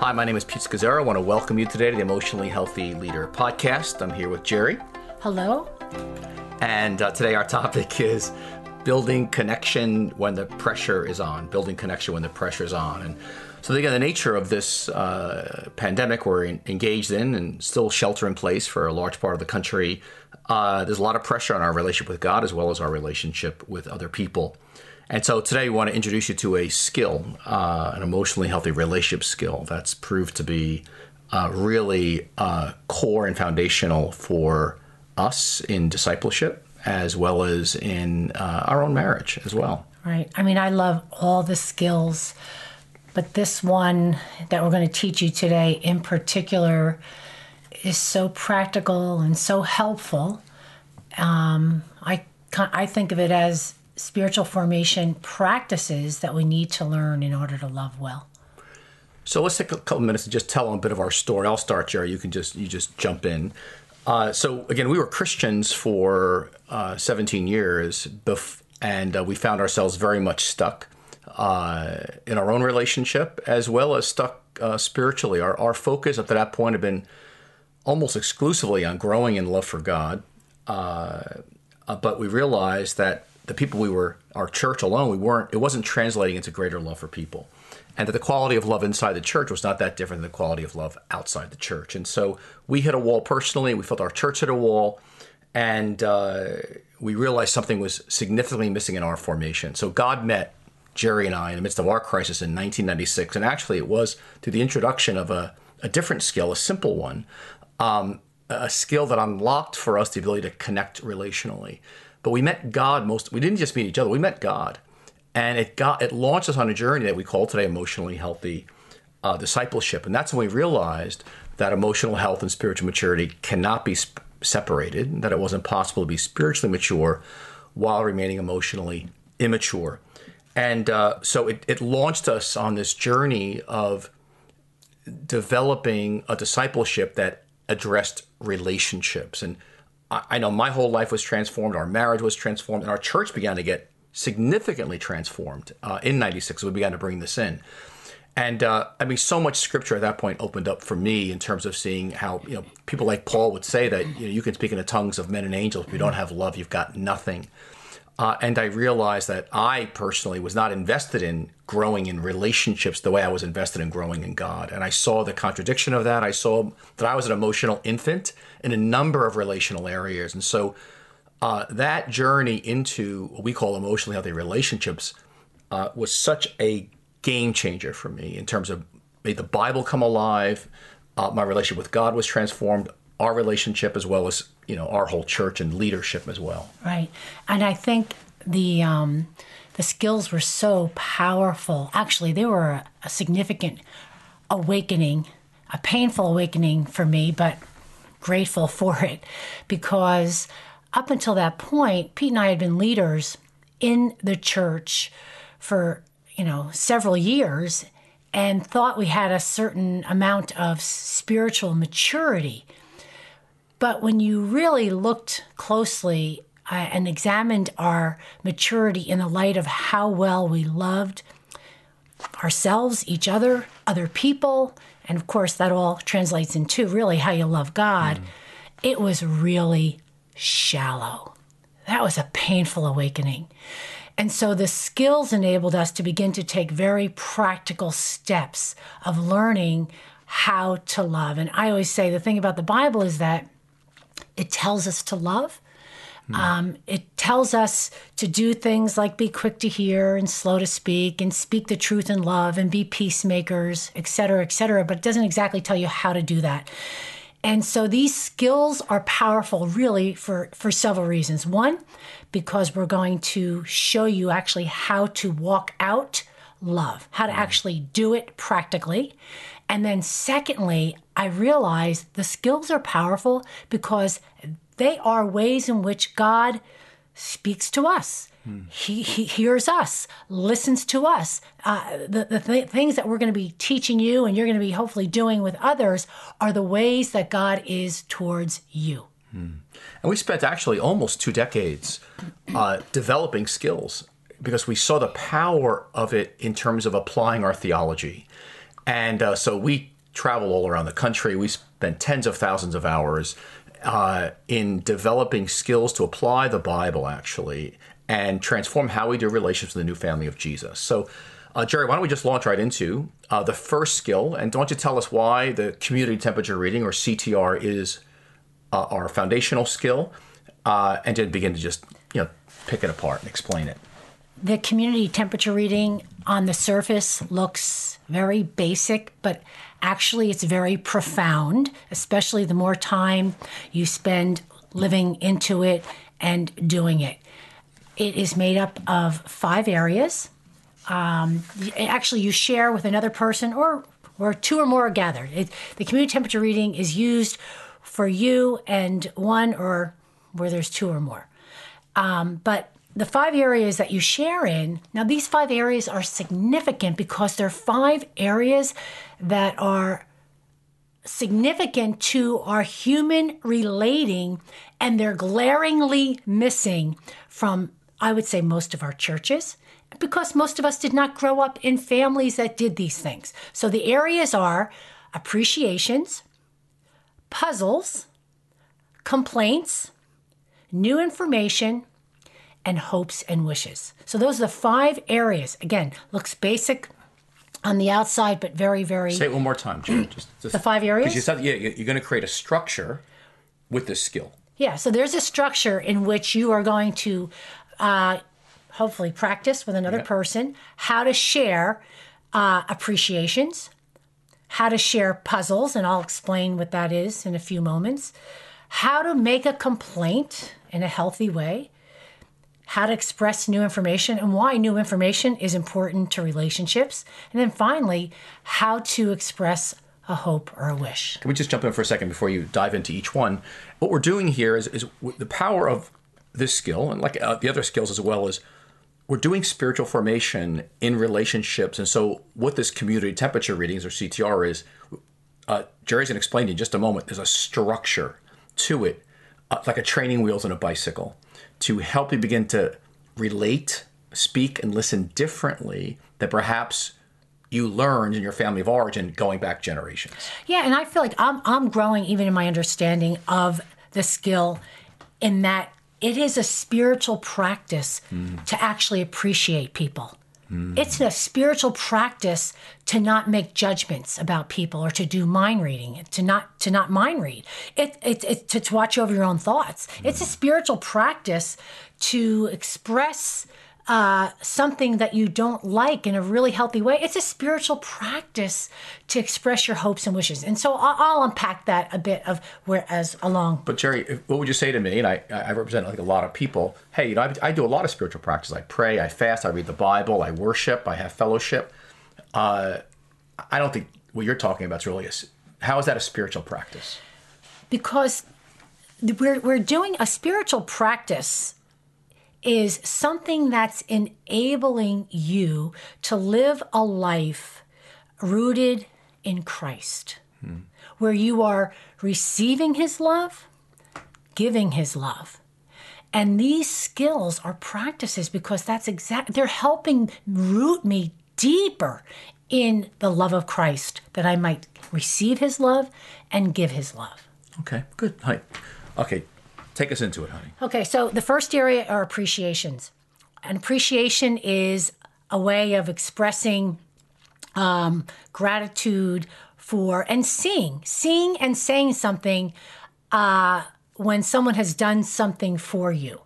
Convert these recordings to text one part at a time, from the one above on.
Hi, my name is Pete Scazzero. I want to welcome you today to the Emotionally Healthy Leader podcast. I'm here with Geri. Hello. And uh, today our topic is building connection when the pressure is on. Building connection when the pressure is on. And so, again, the nature of this uh, pandemic we're in, engaged in and still shelter in place for a large part of the country, uh, there's a lot of pressure on our relationship with God as well as our relationship with other people. And so today we want to introduce you to a skill, uh, an emotionally healthy relationship skill that's proved to be uh, really uh, core and foundational for us in discipleship as well as in uh, our own marriage as well. Right. I mean, I love all the skills, but this one that we're going to teach you today in particular is so practical and so helpful. Um, I I think of it as spiritual formation practices that we need to learn in order to love well. So let's take a couple minutes to just tell a bit of our story. I'll start, Geri. You can just you just jump in. Uh, so again, we were Christians for uh, 17 years, bef- and uh, we found ourselves very much stuck uh, in our own relationship as well as stuck uh, spiritually. Our, our focus up to that point had been almost exclusively on growing in love for God, uh, but we realized that the people we were, our church alone, we weren't, it wasn't translating into greater love for people. And that the quality of love inside the church was not that different than the quality of love outside the church. And so we hit a wall personally. We felt our church hit a wall. And uh, we realized something was significantly missing in our formation. So God met Geri and I in the midst of our crisis in 1996. And actually, it was through the introduction of a, a different skill, a simple one, um, a skill that unlocked for us the ability to connect relationally. But we met God most. We didn't just meet each other. We met God, and it got it launched us on a journey that we call today emotionally healthy uh, discipleship. And that's when we realized that emotional health and spiritual maturity cannot be sp- separated. That it wasn't possible to be spiritually mature while remaining emotionally immature. And uh, so it, it launched us on this journey of developing a discipleship that addressed relationships and I know my whole life was transformed, our marriage was transformed, and our church began to get significantly transformed uh, in 96. We began to bring this in. And uh, I mean, so much scripture at that point opened up for me in terms of seeing how, you know, people like Paul would say that, you know, you can speak in the tongues of men and angels. If you don't have love, you've got nothing. Uh, and I realized that I personally was not invested in growing in relationships the way I was invested in growing in God. And I saw the contradiction of that. I saw that I was an emotional infant in a number of relational areas. And so uh, that journey into what we call emotionally healthy relationships uh, was such a game changer for me in terms of made the Bible come alive. Uh, my relationship with God was transformed our relationship as well as you know our whole church and leadership as well. Right, and I think the um, the skills were so powerful. Actually, they were a, a significant awakening, a painful awakening for me, but grateful for it because up until that point, Pete and I had been leaders in the church for you know several years and thought we had a certain amount of spiritual maturity but when you really looked closely uh, and examined our maturity in the light of how well we loved ourselves, each other, other people, and of course, that all translates into really how you love God, mm. it was really shallow. That was a painful awakening. And so the skills enabled us to begin to take very practical steps of learning how to love. And I always say the thing about the Bible is that it tells us to love. Mm. Um, it tells us to do things like be quick to hear and slow to speak and speak the truth in love and be peacemakers, et cetera, et cetera. But it doesn't exactly tell you how to do that. And so these skills are powerful really for, for several reasons. One, because we're going to show you actually how to walk out love, how to hmm. actually do it practically. And then, secondly, I realize the skills are powerful because they are ways in which God speaks to us. He, he, hears us, listens to us. Uh, the the th- things that we're going to be teaching you and you're going to be hopefully doing with others are the ways that God is towards you. Hmm. And we spent actually almost two decades uh, developing skills because we saw the power of it in terms of applying our theology And uh, so we travel all around the country. We spend tens of thousands of hours uh, in developing skills to apply the Bible, actually, and transform how we do relationships with the new family of Jesus. So, uh, Geri, why don't we just launch right into uh, the first skill? And don't you tell us why the community temperature reading, or CTR, is uh, our foundational skill, uh, and then begin to just you know pick it apart and explain it. The community temperature reading on the surface looks very basic, but actually it's very profound, especially the more time you spend living into it and doing it. It is made up of five areas. Um, actually, you share with another person, or or two or more are gathered. It, the community temperature reading is used for you and one, or where there's two or more. Um, but the five areas that you share in, now these five areas are significant because they're five areas that are significant to our human relating and they're glaringly missing from, I would say, most of our churches because most of us did not grow up in families that did these things. So the areas are appreciations, puzzles, complaints, new information, and hopes and wishes. So those are the five areas. Again, looks basic on the outside, but very, very. Say it one more time, Jim. Just, just the five areas. Because you said, yeah, you're going to create a structure with this skill. Yeah. So there's a structure in which you are going to, uh, hopefully, practice with another person how to share uh, appreciations, how to share puzzles, and I'll explain what that is in a few moments. How to make a complaint in a healthy way how to express new information and why new information is important to relationships. And then finally, how to express a hope or a wish. Can we just jump in for a second before you dive into each one? What we're doing here is, is the power of this skill, and like uh, the other skills as well, is we're doing spiritual formation in relationships. And so, what this community temperature readings or CTR is, uh, Geri's going to explain to you in just a moment, there's a structure to it, uh, like a training wheels on a bicycle to help you begin to relate, speak, and listen differently that perhaps you learned in your family of origin going back generations. Yeah, and I feel like I'm I'm growing even in my understanding of the skill in that it is a spiritual practice mm. to actually appreciate people. Mm. It's a spiritual practice to not make judgments about people or to do mind reading, to not to not mind read. It, it, it to, to watch over your own thoughts. Mm. It's a spiritual practice to express uh, something that you don't like in a really healthy way. It's a spiritual practice to express your hopes and wishes. And so I'll, I'll unpack that a bit of where as along. But Geri, what would you say to me? And I, I represent like a lot of people. Hey, you know, I, I do a lot of spiritual practice. I pray, I fast, I read the Bible, I worship, I have fellowship. Uh, I don't think what you're talking about is really a, how is that a spiritual practice? Because we're, we're doing a spiritual practice is something that's enabling you to live a life rooted in Christ, hmm. where you are receiving His love, giving His love. And these skills are practices because that's exact they're helping root me deeper in the love of Christ that I might receive his love and give his love. Okay, good. Hi. Okay, Take us into it, honey. Okay, so the first area are appreciations. An appreciation is a way of expressing um, gratitude for and seeing, seeing and saying something uh, when someone has done something for you.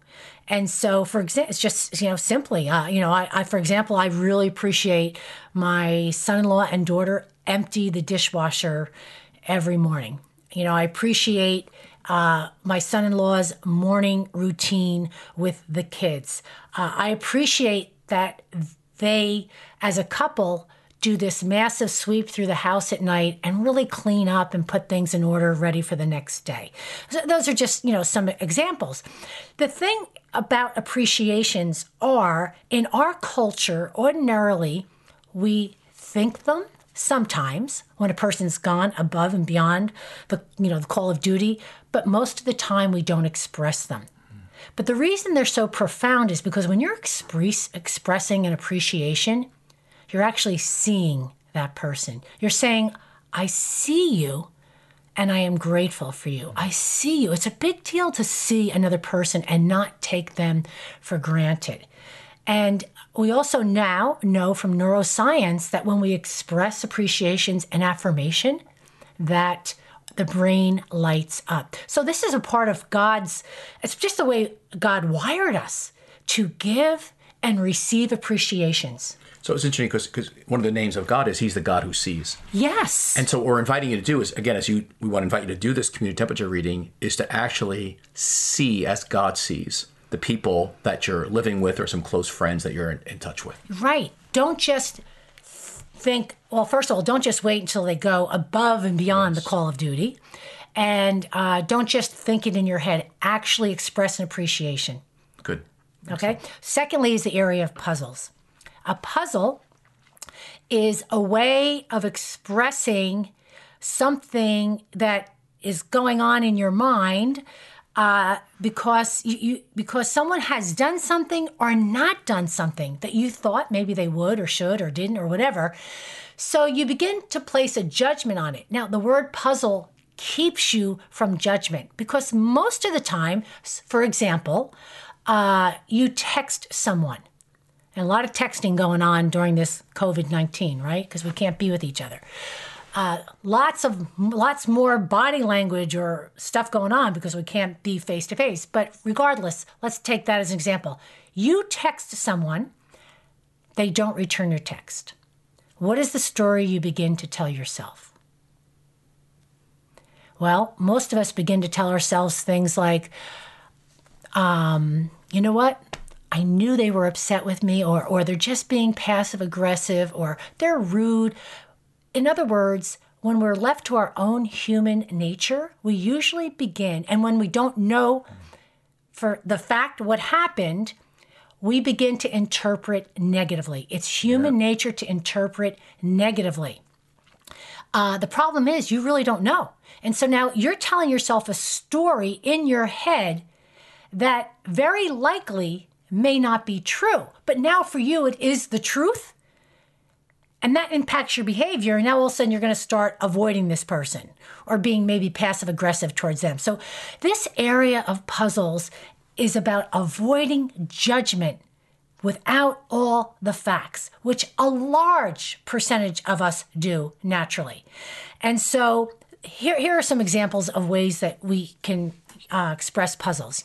And so, for example, it's just you know simply, uh, you know, I, I, for example, I really appreciate my son-in-law and daughter empty the dishwasher every morning. You know, I appreciate uh, my son in law's morning routine with the kids. Uh, I appreciate that they, as a couple, do this massive sweep through the house at night and really clean up and put things in order ready for the next day. So those are just, you know, some examples. The thing about appreciations are in our culture, ordinarily, we think them sometimes when a person's gone above and beyond the you know the call of duty but most of the time we don't express them but the reason they're so profound is because when you're express, expressing an appreciation you're actually seeing that person. You're saying, I see you and I am grateful for you. I see you. It's a big deal to see another person and not take them for granted. And we also now know from neuroscience that when we express appreciations and affirmation, that the brain lights up. So this is a part of God's it's just the way God wired us to give and receive appreciations. So it's interesting because one of the names of God is He's the God who sees. Yes. And so what we're inviting you to do is again, as you we want to invite you to do this community temperature reading, is to actually see as God sees the people that you're living with or some close friends that you're in, in touch with. Right. Don't just think, well, first of all, don't just wait until they go above and beyond yes. the call of duty. And uh, don't just think it in your head, actually express an appreciation. Good. Okay. Excellent. Secondly, is the area of puzzles. A puzzle is a way of expressing something that is going on in your mind uh, because you, you, because someone has done something or not done something that you thought maybe they would or should or didn't or whatever. So you begin to place a judgment on it. Now, the word puzzle keeps you from judgment because most of the time, for example, uh, you text someone. And a lot of texting going on during this COVID 19, right? Because we can't be with each other uh, lots of lots more body language or stuff going on because we can't be face to face. But regardless, let's take that as an example. You text someone, they don't return your text. What is the story you begin to tell yourself? Well, most of us begin to tell ourselves things like, um, you know what? I knew they were upset with me, or, or they're just being passive aggressive, or they're rude. In other words, when we're left to our own human nature, we usually begin, and when we don't know for the fact what happened, we begin to interpret negatively. It's human yeah. nature to interpret negatively. Uh, the problem is, you really don't know. And so now you're telling yourself a story in your head that very likely may not be true. But now for you, it is the truth. And that impacts your behavior. And now all of a sudden you're going to start avoiding this person or being maybe passive aggressive towards them. So this area of puzzles is about avoiding judgment without all the facts, which a large percentage of us do naturally. And so here, here are some examples of ways that we can uh, express puzzles.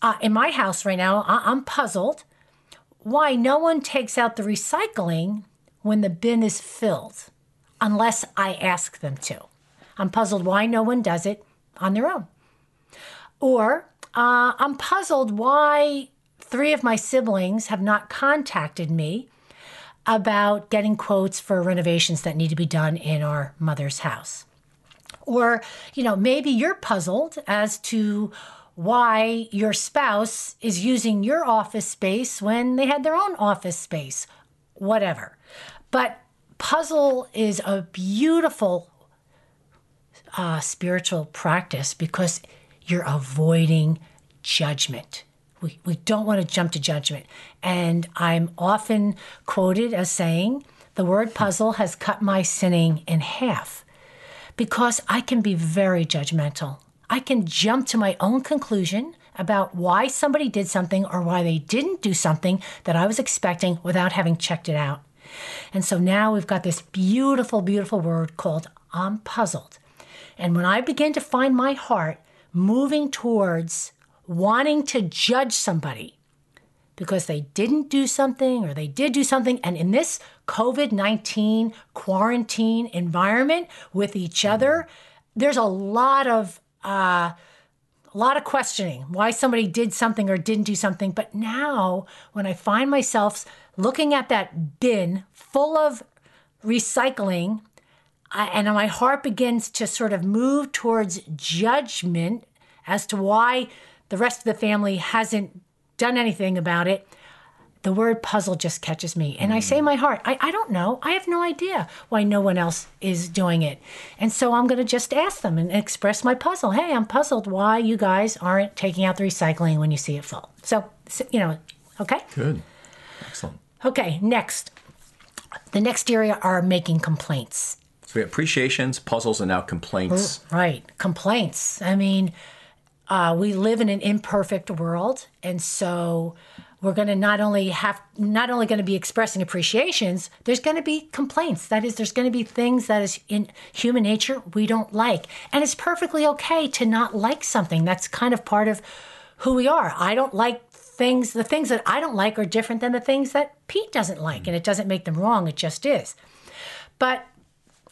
Uh, in my house right now, I- I'm puzzled why no one takes out the recycling when the bin is filled unless I ask them to. I'm puzzled why no one does it on their own. Or uh, I'm puzzled why three of my siblings have not contacted me about getting quotes for renovations that need to be done in our mother's house. Or, you know, maybe you're puzzled as to why your spouse is using your office space when they had their own office space, whatever. But puzzle is a beautiful uh, spiritual practice because you're avoiding judgment. We, we don't want to jump to judgment. And I'm often quoted as saying, the word puzzle has cut my sinning in half because I can be very judgmental. I can jump to my own conclusion about why somebody did something or why they didn't do something that I was expecting without having checked it out. And so now we've got this beautiful, beautiful word called I'm puzzled. And when I begin to find my heart moving towards wanting to judge somebody because they didn't do something or they did do something, and in this COVID 19 quarantine environment with each other, there's a lot of uh, a lot of questioning why somebody did something or didn't do something. But now, when I find myself looking at that bin full of recycling, and my heart begins to sort of move towards judgment as to why the rest of the family hasn't done anything about it the word puzzle just catches me. And I hmm. say in my heart, I, I don't know. I have no idea why no one else is doing it. And so I'm going to just ask them and express my puzzle. Hey, I'm puzzled why you guys aren't taking out the recycling when you see it full. So, you know, okay? Good. Okay, next. The next area are making complaints. So we have appreciations, puzzles, and now complaints. Right. Complaints. I mean, uh, we live in an imperfect world. And so we're going to not only have, not only going to be expressing appreciations, there's going to be complaints. That is, there's going to be things that is in human nature we don't like. And it's perfectly okay to not like something. That's kind of part of who we are. I don't like things, the things that I don't like are different than the things that Pete doesn't like. And it doesn't make them wrong, it just is. But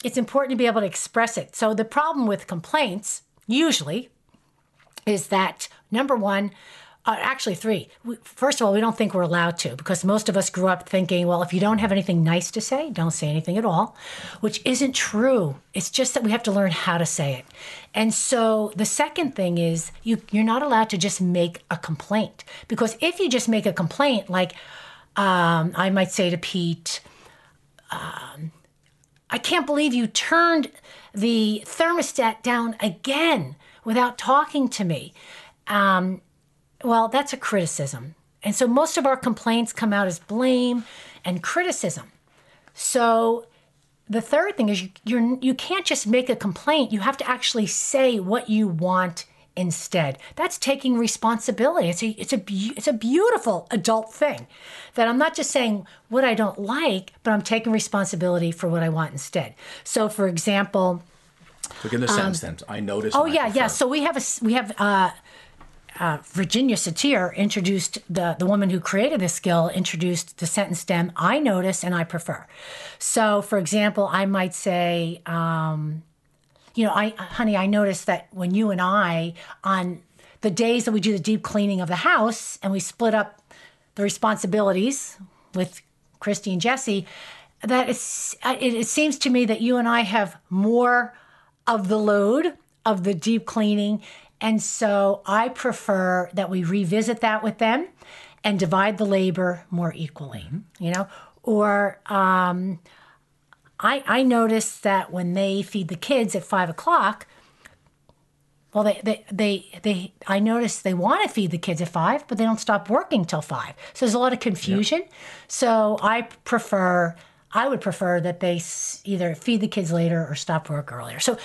it's important to be able to express it. So the problem with complaints, usually, is that number one, uh, actually three. We, first of all, we don't think we're allowed to because most of us grew up thinking, well, if you don't have anything nice to say, don't say anything at all, which isn't true. It's just that we have to learn how to say it. And so the second thing is you you're not allowed to just make a complaint because if you just make a complaint, like um, I might say to Pete. Um, I can't believe you turned the thermostat down again without talking to me. Um, well, that's a criticism. And so most of our complaints come out as blame and criticism. So the third thing is you, you're, you can't just make a complaint. You have to actually say what you want instead. That's taking responsibility. It's a, it's a, it's a beautiful adult thing that I'm not just saying what I don't like, but I'm taking responsibility for what I want instead. So, for example, Look in the sentence then. I noticed. oh yeah, yeah. So we have a we have uh, uh, Virginia Satir introduced the the woman who created this skill introduced the sentence stem. I notice and I prefer. So, for example, I might say. Um, you know, I, honey, I noticed that when you and I, on the days that we do the deep cleaning of the house and we split up the responsibilities with Christy and Jesse, that it's, it, it seems to me that you and I have more of the load of the deep cleaning. And so I prefer that we revisit that with them and divide the labor more equally, you know? Or, um, I, I noticed that when they feed the kids at five o'clock, well, they, they, they, they, I notice they want to feed the kids at five, but they don't stop working till five. So there's a lot of confusion. So I prefer, I would prefer that they either feed the kids later or stop work earlier. So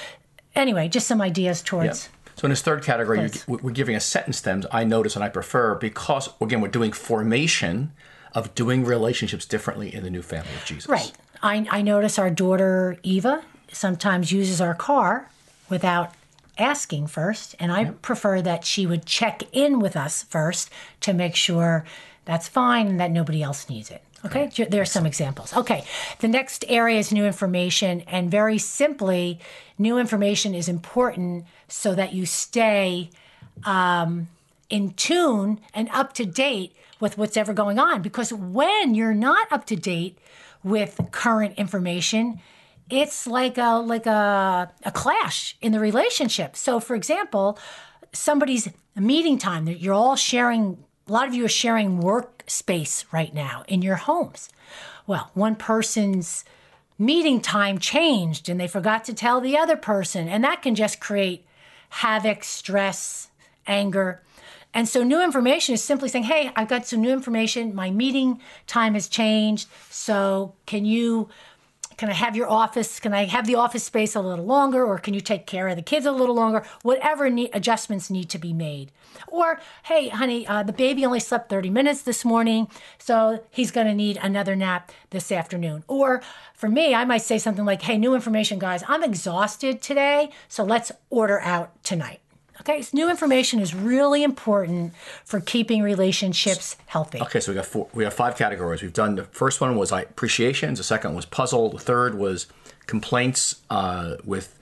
anyway, just some ideas towards. So in this third category, you, we're giving a sentence stems. I notice and I prefer because again we're doing formation of doing relationships differently in the new family of Jesus. Right. I, I notice our daughter Eva sometimes uses our car without asking first, and I prefer that she would check in with us first to make sure that's fine and that nobody else needs it. Okay, there are some examples. Okay, the next area is new information, and very simply, new information is important so that you stay um, in tune and up to date with what's ever going on. Because when you're not up to date with current information, it's like a like a, a clash in the relationship. So, for example, somebody's meeting time that you're all sharing. A lot of you are sharing workspace right now in your homes. Well, one person's meeting time changed and they forgot to tell the other person, and that can just create havoc, stress, anger. And so, new information is simply saying, Hey, I've got some new information. My meeting time has changed. So, can you, can I have your office? Can I have the office space a little longer? Or can you take care of the kids a little longer? Whatever need, adjustments need to be made. Or, Hey, honey, uh, the baby only slept 30 minutes this morning. So, he's going to need another nap this afternoon. Or, for me, I might say something like, Hey, new information, guys. I'm exhausted today. So, let's order out tonight. Okay, new information is really important for keeping relationships healthy. Okay, so we got four. We have five categories. We've done the first one was appreciations. The second was puzzle. The third was complaints uh, with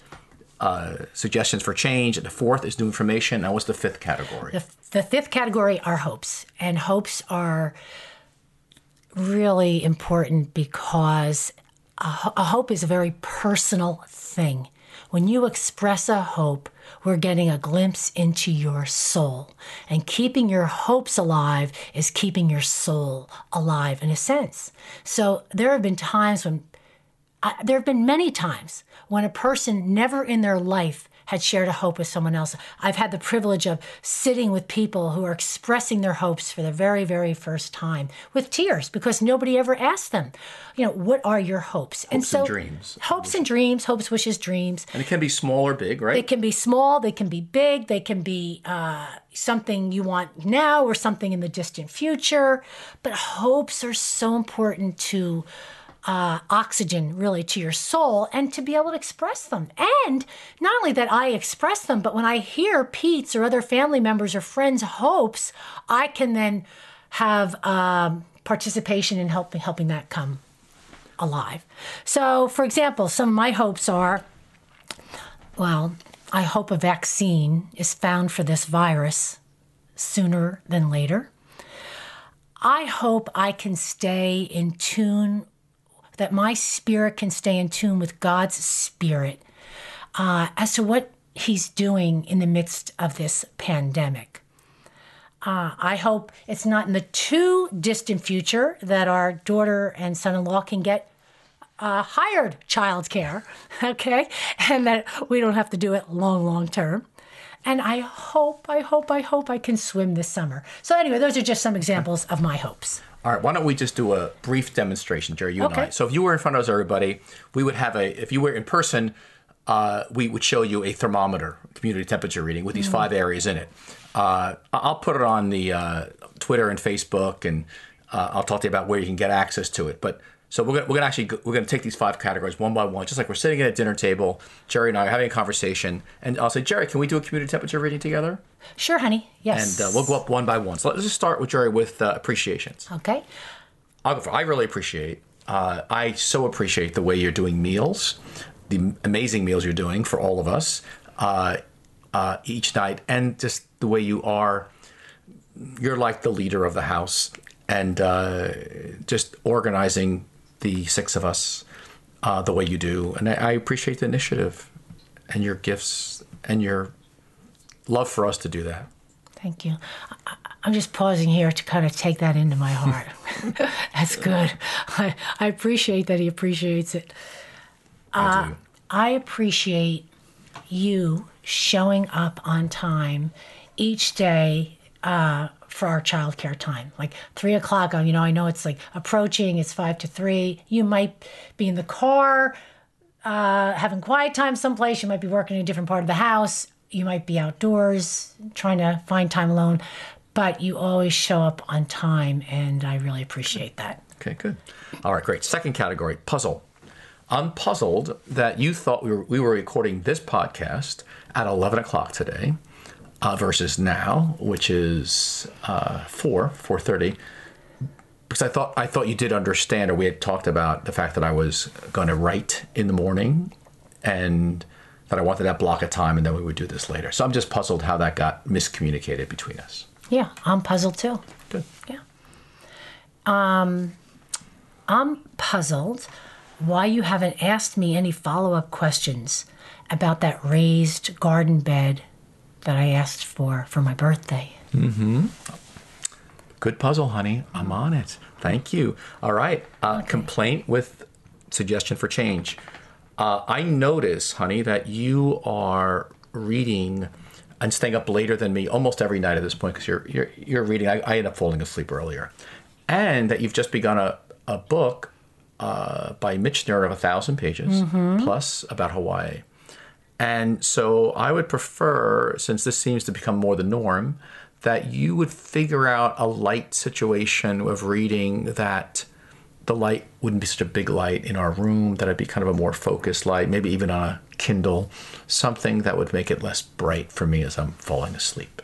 uh, suggestions for change. The fourth is new information. Now, what's the fifth category? The, the fifth category are hopes, and hopes are really important because a, a hope is a very personal thing. When you express a hope, we're getting a glimpse into your soul. And keeping your hopes alive is keeping your soul alive in a sense. So there have been times when I, there have been many times when a person never in their life had shared a hope with someone else. I've had the privilege of sitting with people who are expressing their hopes for the very, very first time with tears because nobody ever asked them, you know, what are your hopes? and so, and dreams. Hopes and dreams, hopes, wishes, dreams. And it can be small or big, right? They can be small, they can be big, they can be uh, something you want now or something in the distant future. But hopes are so important to uh, oxygen really to your soul and to be able to express them. And not only that I express them, but when I hear Pete's or other family members or friends' hopes, I can then have um, participation in helping helping that come alive. So, for example, some of my hopes are, well, I hope a vaccine is found for this virus sooner than later. I hope I can stay in tune that my spirit can stay in tune with God's spirit uh, as to what He's doing in the midst of this pandemic. Uh, I hope it's not in the too distant future that our daughter and son in law can get uh, hired childcare, okay? And that we don't have to do it long, long term. And I hope, I hope, I hope I can swim this summer. So, anyway, those are just some examples of my hopes. All right, why don't we just do a brief demonstration, Geri, you okay. and I. So if you were in front of us, everybody, we would have a, if you were in person, uh, we would show you a thermometer, community temperature reading with these mm. five areas in it. Uh, I'll put it on the uh, Twitter and Facebook, and uh, I'll talk to you about where you can get access to it. But so we're gonna, we're gonna actually we're gonna take these five categories one by one, just like we're sitting at a dinner table. Geri and I are having a conversation, and I'll say, Geri, can we do a community temperature reading together? Sure, honey. Yes. And uh, we'll go up one by one. So let's just start with Geri with uh, appreciations. Okay. I really appreciate. Uh, I so appreciate the way you're doing meals, the amazing meals you're doing for all of us uh, uh, each night, and just the way you are. You're like the leader of the house, and uh, just organizing the six of us uh, the way you do. And I, I, appreciate the initiative and your gifts and your love for us to do that. Thank you. I, I'm just pausing here to kind of take that into my heart. That's good. I, I appreciate that he appreciates it. Uh, I appreciate you showing up on time each day uh, for our childcare time. Like three o'clock, you know, I know it's like approaching, it's five to three. You might be in the car, uh, having quiet time someplace. You might be working in a different part of the house. You might be outdoors trying to find time alone, but you always show up on time, and I really appreciate that. Okay, good. All right, great. Second category puzzle. I'm puzzled that you thought we were, we were recording this podcast at 11 o'clock today uh, versus now, which is uh, four four thirty. Because I thought I thought you did understand, or we had talked about the fact that I was going to write in the morning, and that I wanted that block of time, and then we would do this later. So I'm just puzzled how that got miscommunicated between us. Yeah, I'm puzzled too. Good. Yeah. Um, I'm puzzled why you haven't asked me any follow up questions about that raised garden bed that I asked for for my birthday. Mm-hmm. Good puzzle, honey. I'm on it. Thank you. All right. Uh, okay. Complaint with suggestion for change. Uh, I notice, honey, that you are reading and staying up later than me almost every night at this point because you're, you're you're reading. I, I end up falling asleep earlier, and that you've just begun a a book uh, by Michener of a thousand pages mm-hmm. plus about Hawaii. And so I would prefer, since this seems to become more the norm, that you would figure out a light situation of reading that the light wouldn't be such a big light in our room, that it'd be kind of a more focused light, maybe even on a Kindle, something that would make it less bright for me as I'm falling asleep.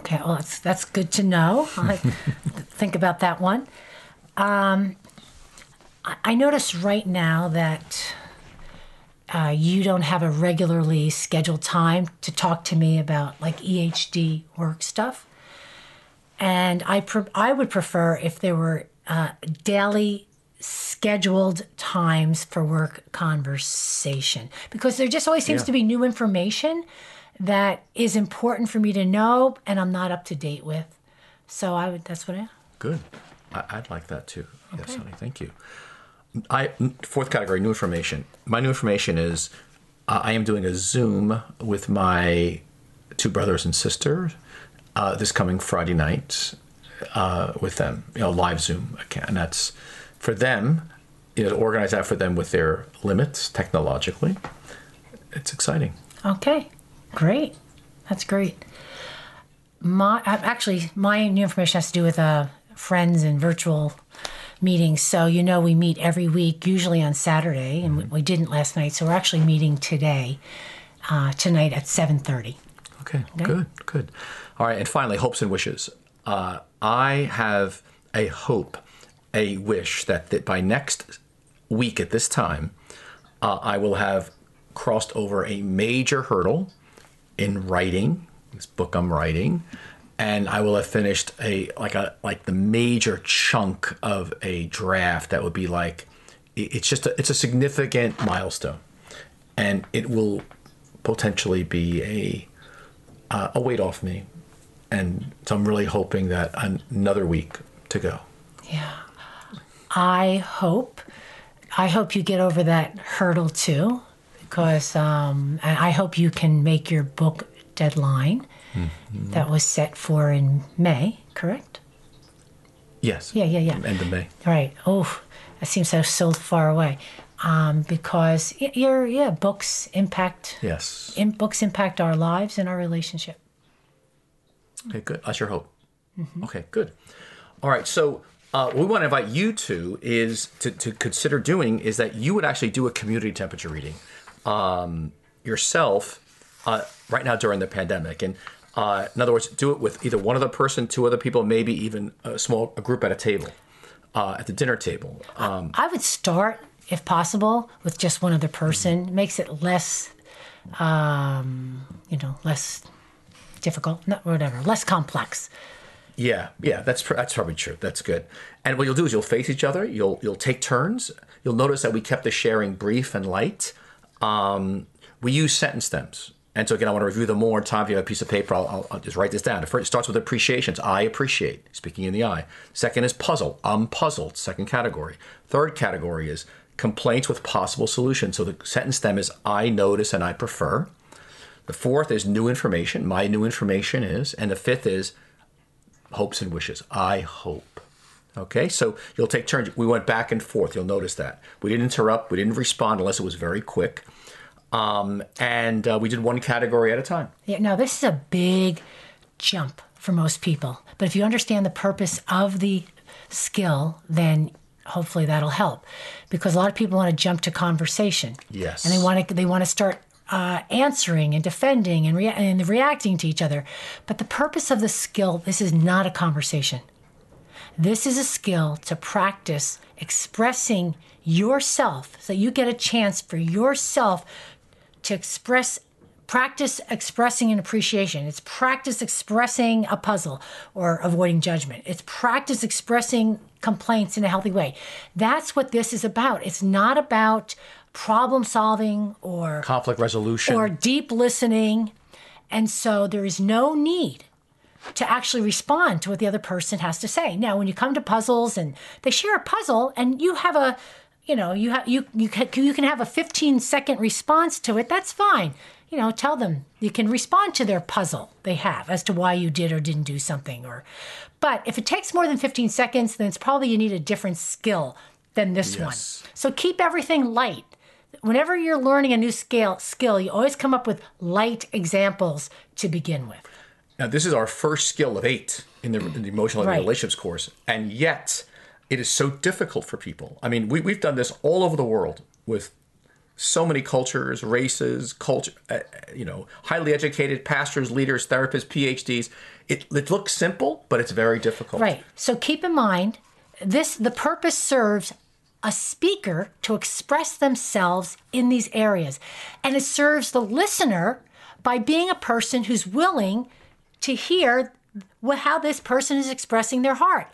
Okay, well, that's, that's good to know. I think about that one. Um, I notice right now that uh, you don't have a regularly scheduled time to talk to me about like EHD work stuff. And I, pre- I would prefer if there were uh, daily scheduled times for work conversation because there just always seems yeah. to be new information that is important for me to know and I'm not up to date with. So I would, that's what I. Good. I, would like that too. Okay. Yes, honey. Thank you. I fourth category, new information. My new information is uh, I am doing a Zoom with my two brothers and sisters uh, this coming Friday night uh, with them, you know, live Zoom. And that's for them, you know, organize that for them with their limits technologically. It's exciting. Okay, great. That's great. My actually, my new information has to do with uh, friends and virtual meetings. So you know, we meet every week, usually on Saturday, and mm-hmm. we, we, didn't last night. So we're actually meeting today, uh, tonight at seven thirty. Okay, okay, good, good. All right, and finally, hopes and wishes. Uh, I have a hope, a wish that, that by next week at this time, uh, I will have crossed over a major hurdle in writing this book I'm writing, and I will have finished a like a like the major chunk of a draft that would be like it's just a, it's a significant milestone, and it will potentially be a uh, a weight off me, and so I'm really hoping that another week to go. Yeah, I hope I hope you get over that hurdle too, because um, I hope you can make your book deadline mm-hmm. that was set for in May, correct? Yes. Yeah, yeah, yeah. End of May. Right. Oh, that seems so so far away. Um, because your yeah books impact yes in, books impact our lives and our relationship. Okay, good. That's your hope. Mm-hmm. Okay, good. All right, so uh, what we want to invite you to is to, to consider doing is that you would actually do a community temperature reading um, yourself uh, right now during the pandemic. And uh, in other words, do it with either one other person, two other people, maybe even a small a group at a table, uh, at the dinner table. Um, I would start, if possible, with just one other person. Mm-hmm. Makes it less, um, you know, less difficult, not whatever, less complex. Yeah, yeah, that's that's probably true. That's good. And what you'll do is you'll face each other. You'll you'll take turns. You'll notice that we kept the sharing brief and light. Um, we use sentence stems. And so again, I want to review them more time. If you have a piece of paper, I'll, I'll, I'll just write this down. First starts with appreciations. I appreciate, speaking in the I. Second is puzzle. I'm puzzled. Second category. Third category is complaints with possible solutions. So the sentence stem is I notice and I prefer. The fourth is new information. My new information is. And the fifth is hopes and wishes. I hope. Okay, so you'll take turns. We went back and forth. You'll notice that. We didn't interrupt. We didn't respond unless it was very quick. Um, and uh, we did one category at a time. Yeah, now this is a big jump for most people. But if you understand the purpose of the skill, then hopefully that'll help. Because a lot of people want to jump to conversation. Yes. And they want to they want to start uh, answering and defending and, rea- and reacting to each other. But the purpose of the skill, this is not a conversation. This is a skill to practice expressing yourself so you get a chance for yourself to express practice expressing an appreciation. It's practice expressing a puzzle or avoiding judgment. It's practice expressing complaints in a healthy way. That's what this is about. It's not about problem solving or conflict resolution or deep listening. And so there is no need to actually respond to what the other person has to say. Now, when you come to puzzles and they share a puzzle and you have a you know, you have you you can, you can have a 15 second response to it. That's fine. You know, tell them you can respond to their puzzle they have as to why you did or didn't do something. Or, but if it takes more than 15 seconds, then it's probably you need a different skill than this yes. one. So keep everything light. Whenever you're learning a new scale skill, you always come up with light examples to begin with. Now, this is our first skill of eight in the, in the emotional right. relationships course, and yet it is so difficult for people. I mean, we, we've done this all over the world with so many cultures, races, culture, uh, you know, highly educated pastors, leaders, therapists, PhDs. It, it looks simple, but it's very difficult. Right. So keep in mind, this the purpose serves a speaker to express themselves in these areas, and it serves the listener by being a person who's willing to hear how this person is expressing their heart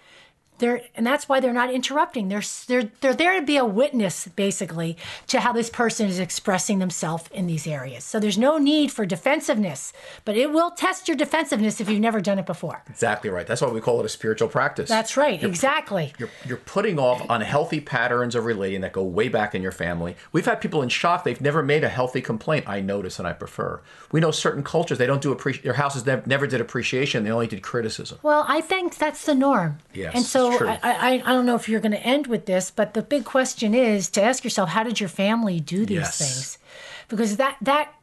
they're and that's why they're not interrupting they're they're they're there to be a witness basically to how this person is expressing themselves in these areas so there's no need for defensiveness but it will test your defensiveness if you've never done it before Exactly right. That's why we call it a spiritual practice. that's right exactly You're, you're putting off unhealthy patterns of relating that go way back in your family. We've had people in shock. They've never made a healthy complaint. I notice and I prefer. We know certain cultures, they don't do appreciation. Their houses never, never did appreciation. They only did criticism. Well, I think that's the norm. Yes, And so true. I, I, I don't know if you're going to end with this, but the big question is to ask yourself, how did your family do these Yes. things? Because that that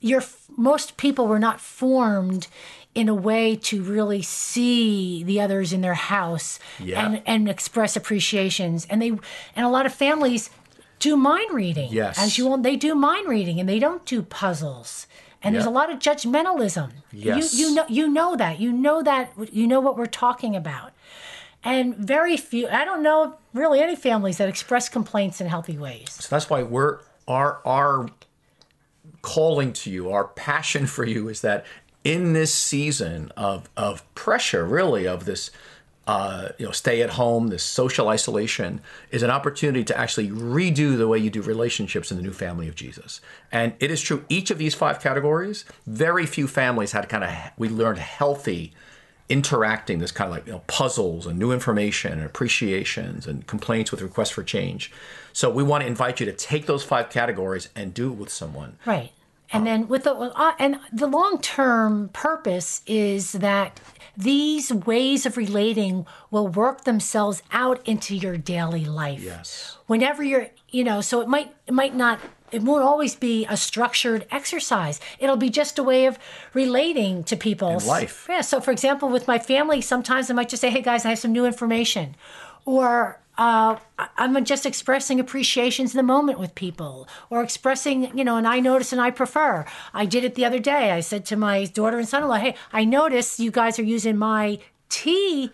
your most people were not formed in a way to really see the others in their house Yeah. and and express appreciations. And they and a lot of families do mind reading. Yes. As you all, they do mind reading and they don't do puzzles. And there's a lot of judgmentalism. Yes. You you know you know that. You know that you know what we're talking about. And very few I don't know really any families that express complaints in healthy ways. So that's why we're our our calling to you, our passion for you is that in this season of of pressure, really of this uh, you know stay at home, this social isolation, is an opportunity to actually redo the way you do relationships in the new family of Jesus. And it is true, each of these five categories, very few families had kind of we learned healthy interacting this kind of like you know puzzles and new information and appreciations and complaints with requests for change so we want to invite you to take those five categories and do it with someone Right. And then with the uh, and the long term purpose is that these ways of relating will work themselves out into your daily life. Yes. Whenever you're, you know, so it might it might not it won't always be a structured exercise. It'll be just a way of relating to people. In life. Yeah. So, for example, with my family, sometimes I might just say, "Hey, guys, I have some new information," or uh, I'm just expressing appreciations in the moment with people, or expressing, you know, and I notice and I prefer. I did it the other day. I said to my daughter and son-in-law, "Hey, I noticed you guys are using my tea."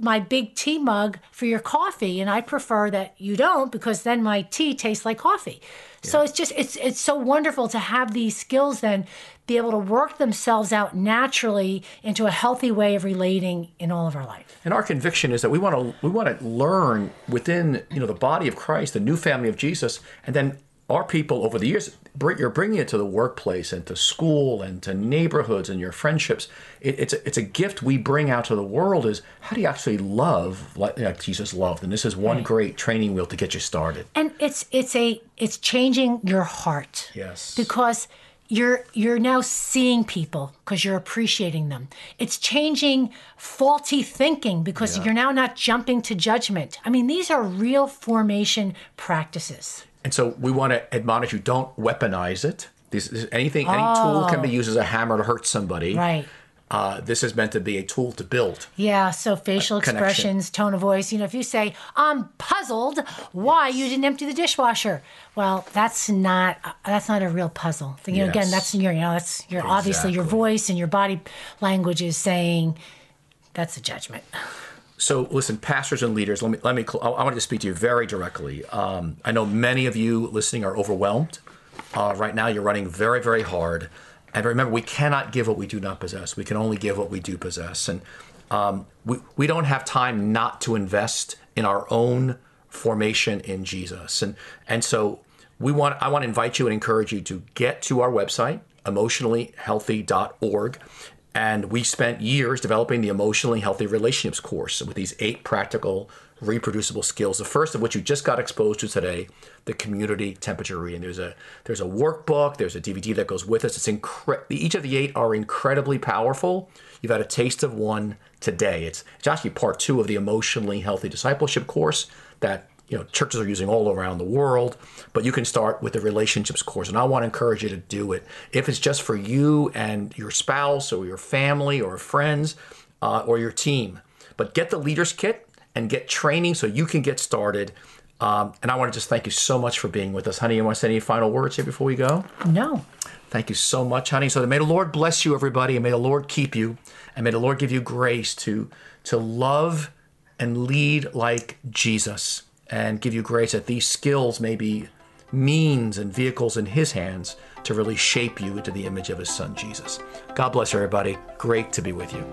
My big tea mug for your coffee, and I prefer that you don't because then my tea tastes like coffee. So it's just it's it's so wonderful to have these skills then be able to work themselves out naturally into a healthy way of relating in all of our life. and our conviction is that we want to we want to learn within you know the body of christ the new family of jesus and then our people over the years you're bringing it to the workplace and to school and to neighborhoods and your friendships it, it's a, it's a gift we bring out to the world is how do you actually love like, like jesus loved and this is one great training wheel to get you started And it's it's a it's changing your heart. Yes. Because you're you're now seeing people because you're appreciating them. It's changing faulty thinking because Yeah. you're now not jumping to judgment. I mean, these are real formation practices. And so we want to admonish you: don't weaponize it. This, this anything, any tool can be used as a hammer to hurt somebody. Right. Uh, this is meant to be a tool to build. Yeah, so facial expressions, tone of voice. You know, if you say, I'm puzzled why you didn't empty the dishwasher. Well, that's not that's not a real puzzle. You know, again, Yes. that's your you know, that's your obviously your voice and your body language is saying that's a judgment. So listen, pastors and leaders, let me let me. I I wanted to speak to you very directly. Um, I know many of you listening are overwhelmed uh, right now. You're running very very hard, and remember, we cannot give what we do not possess. We can only give what we do possess, and um, we we don't have time not to invest in our own formation in Jesus, and and so we want. I want to invite you and encourage you to get to our website emotionallyhealthy.org and we spent years developing the emotionally healthy relationships course with these eight practical reproducible skills. The first of which you just got exposed to today, the community temperature reading. There's a there's a workbook, there's a DVD that goes with us. It's incre- each of the eight are incredibly powerful. You've had a taste of one today. It's it's actually part two of the emotionally healthy discipleship course that you know churches are using all around the world but you can start with the relationships course. And i want to encourage you to do it. If it's just for you and your spouse or your family or friends uh, or your team but get the leaders kit and get training so you can get started. Um, and i want to just thank you so much for being with us. Honey you want to say any final words here before we go? No. Thank you so much, honey. So may the Lord bless you, everybody, and may the Lord keep you, and may the Lord give you grace to to love and lead like Jesus, and give you grace that these skills may be means and vehicles in His hands to really shape you into the image of His Son Jesus. God bless everybody. Great to be with you.